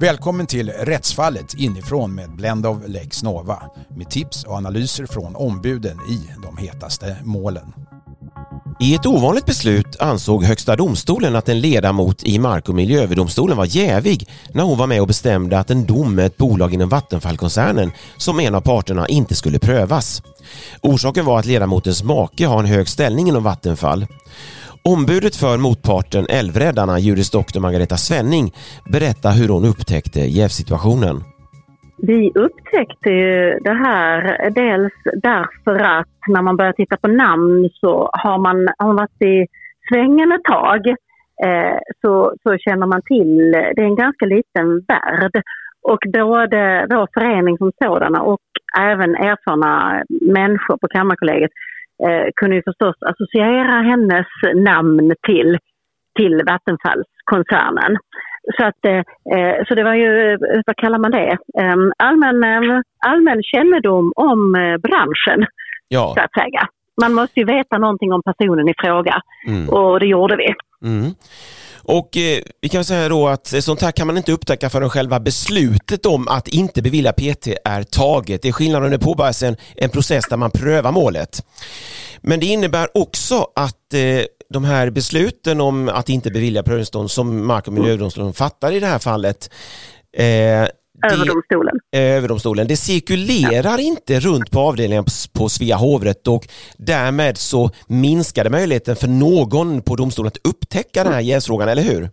Välkommen till Rättsfallet inifrån med Blend of Lex Nova med tips och analyser från ombuden i de hetaste målen. I ett ovanligt beslut ansåg Högsta domstolen att en ledamot i Mark och miljööverdomstolen var jävig när hon var med och bestämde att en dom med ett bolag inom Vattenfallkoncernen som en av parterna inte skulle prövas. Orsaken var att ledamotens make har en hög ställning inom Vattenfall. Ombudet för motparten Älvräddarna, juris doktor Margareta Svenning, berättar hur hon upptäckte jävsituationen. Vi upptäckte ju det här dels därför att när man börjar titta på namn så har man, har man varit i svängen ett tag eh, så, så känner man till, det är en ganska liten värld. Och både vår förening som sådana och även erfarna människor på Kammarkollegiet eh, kunde ju förstås associera hennes namn till, till Vattenfallskoncernen. Så, att, eh, så det var ju, vad kallar man det, ehm, allmän, eh, allmän kännedom om eh, branschen, ja. så att säga. Man måste ju veta någonting om personen i fråga mm. och det gjorde vi. Mm. Och eh, vi kan säga då att sånt här kan man inte upptäcka förrän själva beslutet om att inte bevilja PT är taget. Det är skillnad om det påbörjas en, en process där man prövar målet. Men det innebär också att eh, de här besluten om att inte bevilja prövningstillstånd som Mark och miljödomstolen fattar i det här fallet eh, Överdomstolen. Det, överdomstolen. Det cirkulerar ja. inte runt på avdelningen på Svea hovrätt och därmed så minskar det möjligheten för någon på domstolen att upptäcka den här jävsfrågan, eller hur?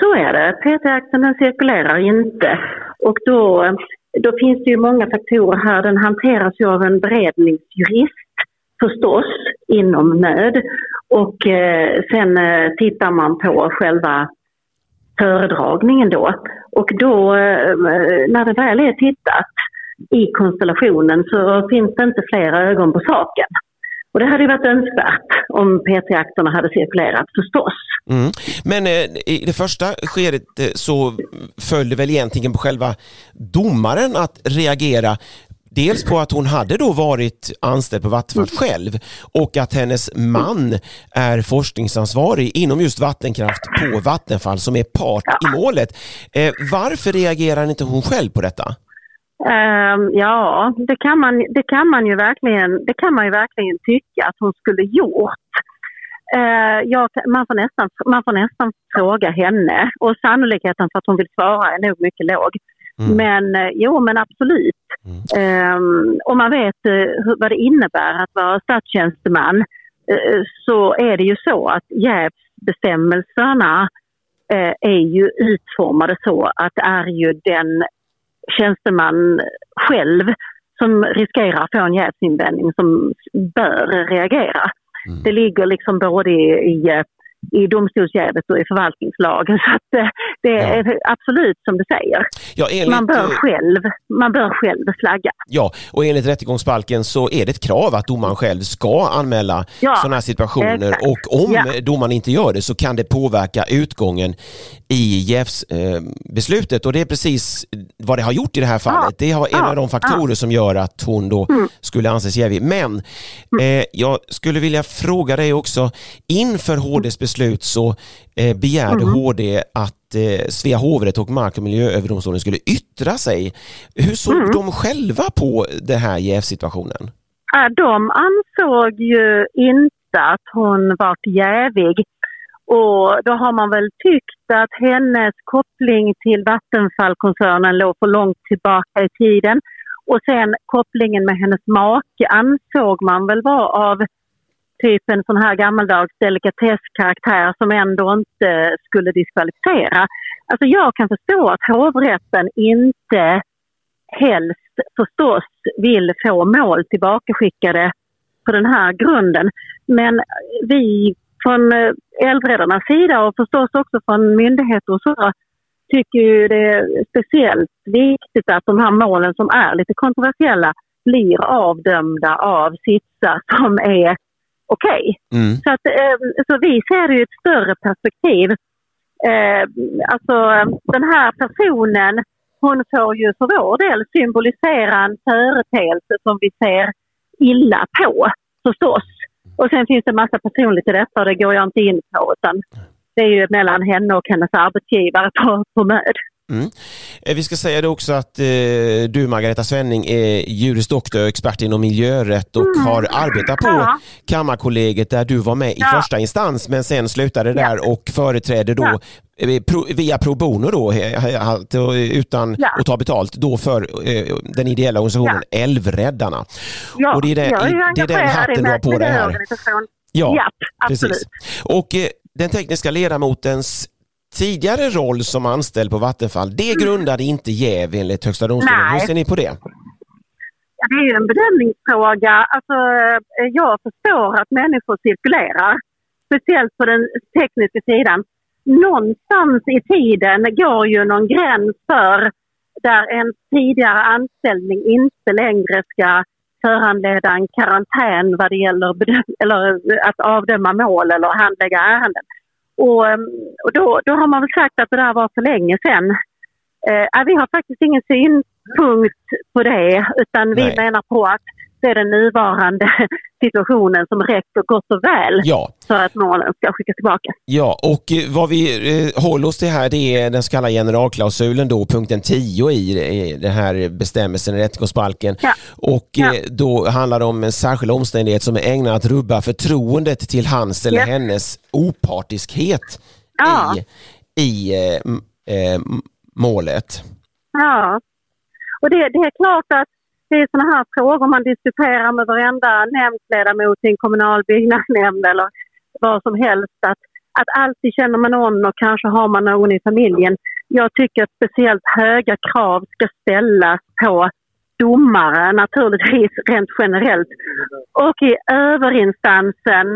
Så är det. PT-akten cirkulerar inte och då, då finns det ju många faktorer här. Den hanteras ju av en beredningsjurist förstås inom nöd och eh, sen eh, tittar man på själva föredragningen då. Och då, eh, när det väl är tittat i konstellationen så finns det inte flera ögon på saken. Och det hade ju varit önskvärt om PT-akterna hade cirkulerat förstås. Mm. Men eh, i det första skedet eh, så föll det väl egentligen på själva domaren att reagera Dels på att hon hade då varit anställd på Vattenfall mm. själv och att hennes man är forskningsansvarig inom just vattenkraft på Vattenfall som är part i målet. Eh, varför reagerar inte hon själv på detta? Um, ja, det kan, man, det, kan man ju verkligen, det kan man ju verkligen tycka att hon skulle gjort. Uh, ja, man, får nästan, man får nästan fråga henne och sannolikheten för att hon vill svara är nog mycket låg. Mm. Men eh, jo, men absolut. Mm. Um, om man vet uh, vad det innebär att vara statstjänsteman uh, så är det ju så att jävsbestämmelserna uh, är ju utformade så att det är ju den tjänsteman själv som riskerar att få en jävsinvändning som bör reagera. Mm. Det ligger liksom både i, i i domstolsjävet och i förvaltningslagen. Så att det är ja. absolut som du säger. Ja, enligt, man, bör själv, man bör själv flagga. Ja, och enligt rättegångsbalken så är det ett krav att domaren själv ska anmäla ja, sådana här situationer exakt. och om ja. domaren inte gör det så kan det påverka utgången i jävsbeslutet eh, och det är precis vad det har gjort i det här fallet. Det är en av de faktorer som gör att hon då mm. skulle anses jävig. Men mm. eh, jag skulle vilja fråga dig också inför HDs beslut så eh, begärde mm. HD att eh, Svea hovrätt och Mark och miljööverdomstolen skulle yttra sig. Hur såg mm. de själva på den här jävsituationen? De ansåg ju inte att hon var jävig. Och då har man väl tyckt att hennes koppling till Vattenfallkoncernen låg för långt tillbaka i tiden. Och sen kopplingen med hennes make ansåg man väl var av typ en sån här gammaldags delikatesskaraktär som ändå inte skulle diskvalificera. Alltså jag kan förstå att hovrätten inte helst förstås vill få mål tillbakaskickade på den här grunden. Men vi från eh, Älvräddarnas sida och förstås också från myndigheter och så tycker ju det är speciellt viktigt att de här målen som är lite kontroversiella blir avdömda av sitsar som är okej. Okay. Mm. Så, eh, så vi ser i ett större perspektiv. Eh, alltså den här personen, hon får ju för vår del symbolisera en företeelse som vi ser illa på förstås. Och sen finns det massa personligt i detta och det går jag inte in på utan det är ju mellan henne och hennes arbetsgivare på, på MÖD. Mm. Eh, vi ska säga det också att eh, du Margareta Svenning är juris doktor och expert inom miljörätt och mm. har arbetat på ja. Kammarkollegiet där du var med i ja. första instans men sen slutade ja. där och företräder då eh, via pro bono då, utan ja. att ta betalt då för eh, den ideella organisationen ja. Älvräddarna. Ja, och det är, det, det är den hatten du har på dig här. Ja, ja. Precis. Och eh, den tekniska ledamotens tidigare roll som anställd på Vattenfall, det grundade inte jäv enligt Högsta domstolen. Nej. Hur ser ni på det? Ja, det är ju en bedömningsfråga. Alltså, eh, jag förstår att människor cirkulerar, speciellt på den tekniska sidan. Någonstans i tiden går ju någon gräns för där en tidigare anställning inte längre ska föranleda en karantän vad det gäller eller att avdöma mål eller handlägga ärenden. Och, ehm, och då, då har man väl sagt att det där var för länge sedan. Eh, vi har faktiskt ingen synpunkt på det utan vi Nej. menar på att är den nuvarande situationen som räcker gott och väl ja. för att målen ska skickas tillbaka. Ja, och eh, vad vi eh, håller oss till här det är den så kallade generalklausulen då, punkten 10 i den här bestämmelsen i rättegångsbalken. Ja. Och ja. Eh, då handlar det om en särskild omständighet som är ägnad att rubba förtroendet till hans eller hennes opartiskhet i, i eh, målet. Ja, och det, det är klart att det är sådana här frågor man diskuterar med varenda nämndledamot i en kommunal byggnadsnämnd eller vad som helst. Att, att alltid känner man någon och kanske har man någon i familjen. Jag tycker att speciellt höga krav ska ställas på domare naturligtvis rent generellt. Och i överinstansen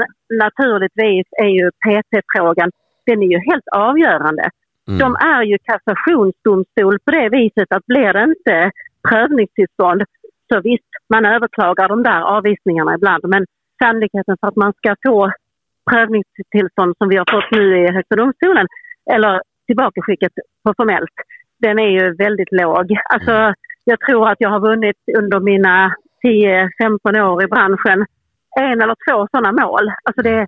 naturligtvis är ju PT-frågan, den är ju helt avgörande. Mm. De är ju kassationsdomstol på det viset att blir det inte prövningstillstånd så visst, man överklagar de där avvisningarna ibland men sannolikheten för att man ska få prövningstillstånd som vi har fått nu i Högsta domstolen eller tillbakaskickat på formellt, den är ju väldigt låg. Alltså, jag tror att jag har vunnit under mina 10-15 år i branschen en eller två sådana mål. Alltså det,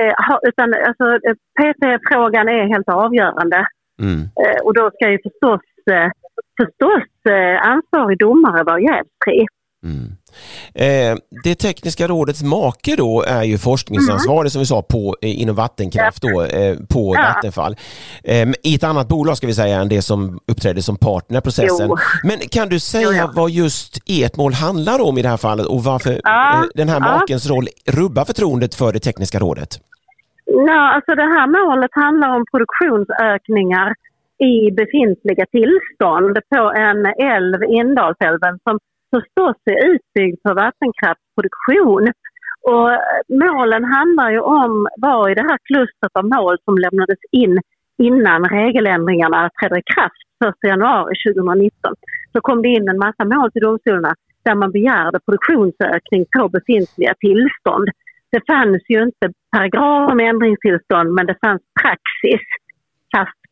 eh, utan, alltså, PT-frågan är helt avgörande. Mm. Eh, och då ska ju förstås eh, förstås eh, ansvarig domare var jävsfri. Mm. Eh, det tekniska rådets make då är ju forskningsansvarig mm. som vi sa på, eh, inom vattenkraft då, eh, på ja. Vattenfall. Eh, I ett annat bolag ska vi säga än det som uppträdde som partner i processen. Jo. Men kan du säga jo, ja. vad just ert mål handlar om i det här fallet och varför ja. Eh, den här makens roll rubbar förtroendet för det tekniska rådet? Ja, alltså det här målet handlar om produktionsökningar i befintliga tillstånd på en älv, Indalsälven, som förstås är utbyggd för vattenkraftsproduktion. Och målen handlar ju om, var i det här klustret av mål som lämnades in innan regeländringarna trädde i kraft 1 januari 2019, så kom det in en massa mål till domstolarna där man begärde produktionsökning på befintliga tillstånd. Det fanns ju inte paragraf om ändringstillstånd men det fanns praxis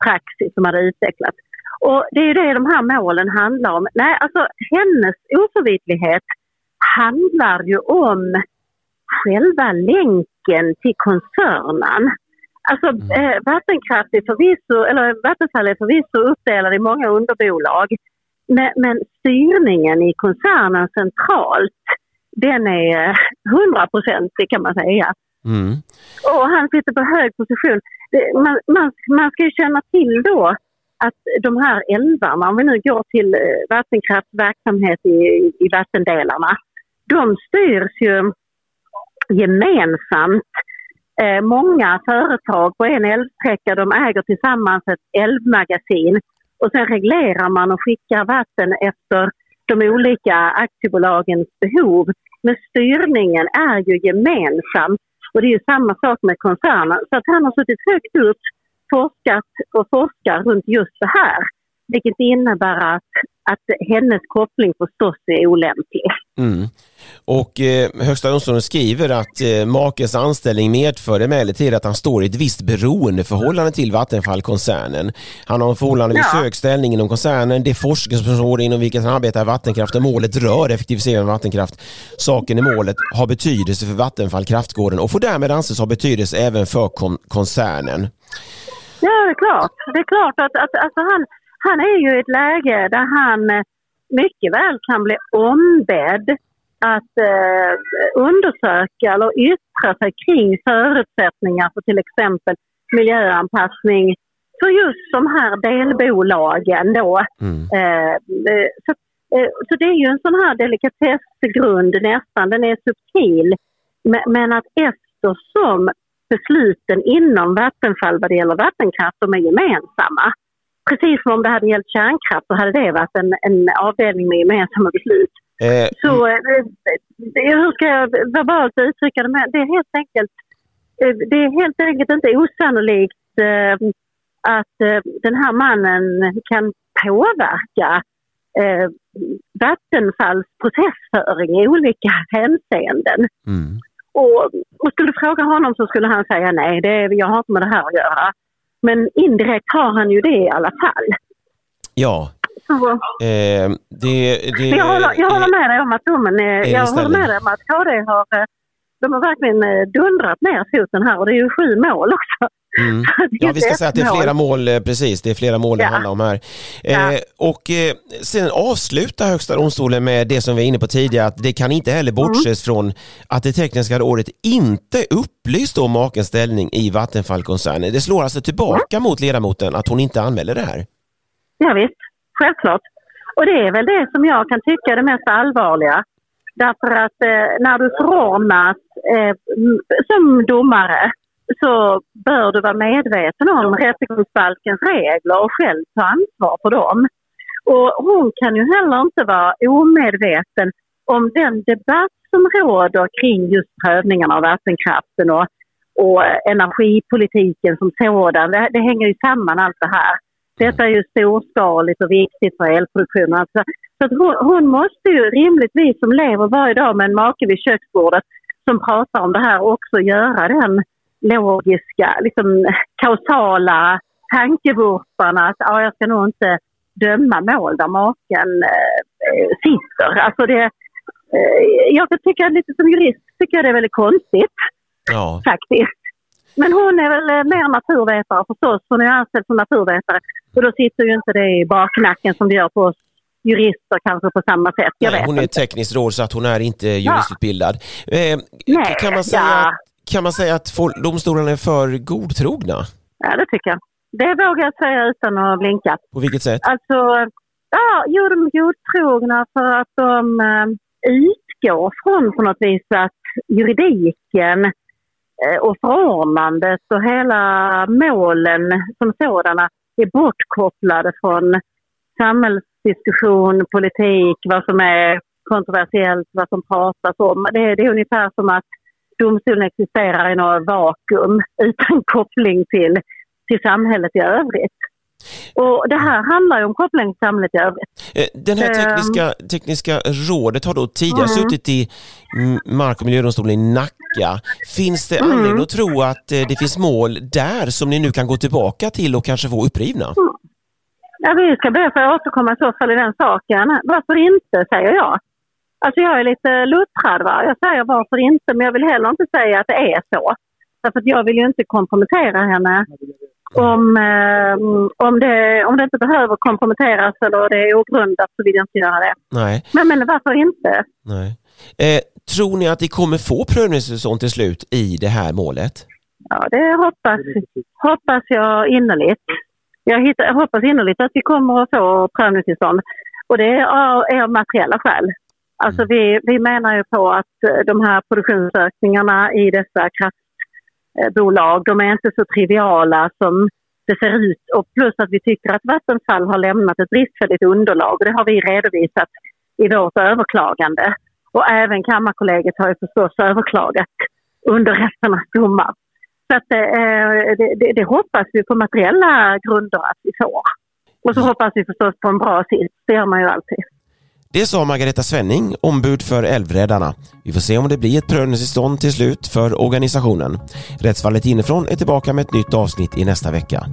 praxis som hade utvecklats. Och det är det de här målen handlar om. Nej, alltså hennes oförvitlighet handlar ju om själva länken till koncernen. Alltså mm. eh, vattenkraft är förvisso, eller Vattenfall är förvisso uppdelad i många underbolag. Men, men styrningen i koncernen centralt, den är hundraprocentig kan man säga. Mm. Och han sitter på hög position man, man, man ska ju känna till då att de här älvarna, om vi nu går till vattenkraftverksamhet vattenkraftsverksamhet i, i vattendelarna, de styrs ju gemensamt. Eh, många företag på en älvsträcka de äger tillsammans ett älvmagasin och sen reglerar man och skickar vatten efter de olika aktiebolagens behov. Men styrningen är ju gemensam och det är ju samma sak med koncernen. Så att han har suttit högt upp, forskat och forskar runt just det här. Vilket innebär att, att hennes koppling förstås är olämplig. Mm. Och eh, Högsta domstolen skriver att eh, makens anställning medför emellertid att han står i ett visst beroendeförhållande till Vattenfall-koncernen. Han har en förhållandevis ja. hög ställning inom koncernen. Det forskningsområde inom vilket han arbetar vattenkraft och målet rör effektivisering av vattenkraft. Saken i målet har betydelse för Vattenfall Kraftgården och får därmed anses ha betydelse även för kon koncernen. Ja, det är klart. Det är klart att, att alltså han, han är ju i ett läge där han mycket väl kan bli ombedd att eh, undersöka eller yttra sig kring förutsättningar för till exempel miljöanpassning för just de här delbolagen då. Mm. Eh, så, eh, så det är ju en sån här delikatessgrund nästan, den är subtil. Men att eftersom besluten inom Vattenfall vad det gäller vattenkraft, de är gemensamma. Precis som om det hade gällt kärnkraft så hade det varit en, en avdelning med gemensamma beslut. Eh, så eh, hur ska jag verbalt uttrycka det? det är helt enkelt eh, det är helt enkelt inte osannolikt eh, att den här mannen kan påverka eh, Vattenfalls processföring i olika hänseenden. Mm. Och, och skulle du fråga honom så skulle han säga nej, det, jag har inte med det här att göra. Men indirekt har han ju det i alla fall. Ja. Eh, det, det, jag, håller, jag håller med dig om att domen är, jag håller med dig om att KD har, eh, de har verkligen eh, dundrat ner foten här och det är ju sju mål också. Mm. Ja, vi ska säga att det är flera mål, eh, precis, det är flera mål ja. det handlar om här. Ja. Eh, och eh, sen avsluta Högsta domstolen med det som vi var inne på tidigare, att det kan inte heller bortses mm. från att det tekniska rådet inte upplyst om makens ställning i Vattenfallkoncernen. Det slår alltså tillbaka mm. mot ledamoten att hon inte anmäler det här. Ja, visst, självklart. Och det är väl det som jag kan tycka är det mest allvarliga. Därför att eh, när du förordnas eh, som domare så bör du vara medveten om rättegångsbalkens regler och själv ta ansvar för dem. Och hon kan ju heller inte vara omedveten om den debatt som råder kring just prövningarna av vattenkraften och, och energipolitiken som sådan. Det, det, hänger ju samman allt det här. Detta är ju storskaligt och viktigt för elproduktionen. Alltså, så att hon, hon måste ju rimligtvis som lever varje dag med en make vid köksbordet som pratar om det här också göra den logiska, liksom kausala tankevurparna att ja, jag ska nog inte döma mål där maken eh, sitter. Alltså det, eh, jag tycker lite som jurist tycker jag det är väldigt konstigt. Ja. Faktiskt. Men hon är väl eh, mer naturvetare förstås. Hon är anställd som naturvetare. Och då sitter ju inte det i baknacken som det gör på oss jurister kanske på samma sätt. Jag Nej, hon är tekniskt råd så att hon är inte juristutbildad. Ja. Eh, Nej, kan man säga ja. Kan man säga att domstolarna är för godtrogna? Ja, det tycker jag. Det vågar jag säga utan att blinka. På vilket sätt? Alltså, ja, jo, de är godtrogna för att de äh, utgår från på något vis att juridiken Eh, och förordnandet och hela målen som sådana är bortkopplade från samhällsdiskussion, politik, vad som är kontroversiellt, vad som pratas om. Det, det är ungefär som att domstolen existerar i något vakuum utan koppling till, till samhället i övrigt. Och det här handlar ju om koppling till samhället i övrigt. Eh, den här tekniska, ehm. tekniska rådet har då tidigare mm. suttit i Mark och miljödomstolen i Nacka. Finns det mm. anledning att tro att eh, det finns mål där som ni nu kan gå tillbaka till och kanske få upprivna? Mm. Ja, vi ska be att få återkomma i så fall i den saken. Varför inte, säger jag. Alltså jag är lite luttrad. Va? Jag säger varför inte, men jag vill heller inte säga att det är så. Därför att jag vill ju inte kompromettera henne om, eh, om, det, om det inte behöver komprometteras eller det är ogrundat så vill jag inte göra det. Nej. Men, men varför inte? Nej. Eh, tror ni att ni kommer få prövningstillstånd till slut i det här målet? Ja, det hoppas, hoppas jag innerligt. Jag, hittar, jag hoppas innerligt att vi kommer att få prövningstillstånd. Och det är av materiella skäl. Alltså mm. vi, vi menar ju på att de här produktionsökningarna i dessa kraftbolag, de är inte så triviala som det ser ut. Och plus att vi tycker att Vattenfall har lämnat ett bristfälligt underlag det har vi redovisat i vårt överklagande. Och även Kammarkollegiet har ju förstås överklagat underrätternas domar. Så att, eh, det, det, det, hoppas vi på materiella grunder att vi får. Och så hoppas vi förstås på en bra sits, det gör man ju alltid. Det sa Margareta Svenning, ombud för Älvräddarna. Vi får se om det blir ett prövningstillstånd till slut för organisationen. Rättsfallet inifrån är tillbaka med ett nytt avsnitt i nästa vecka.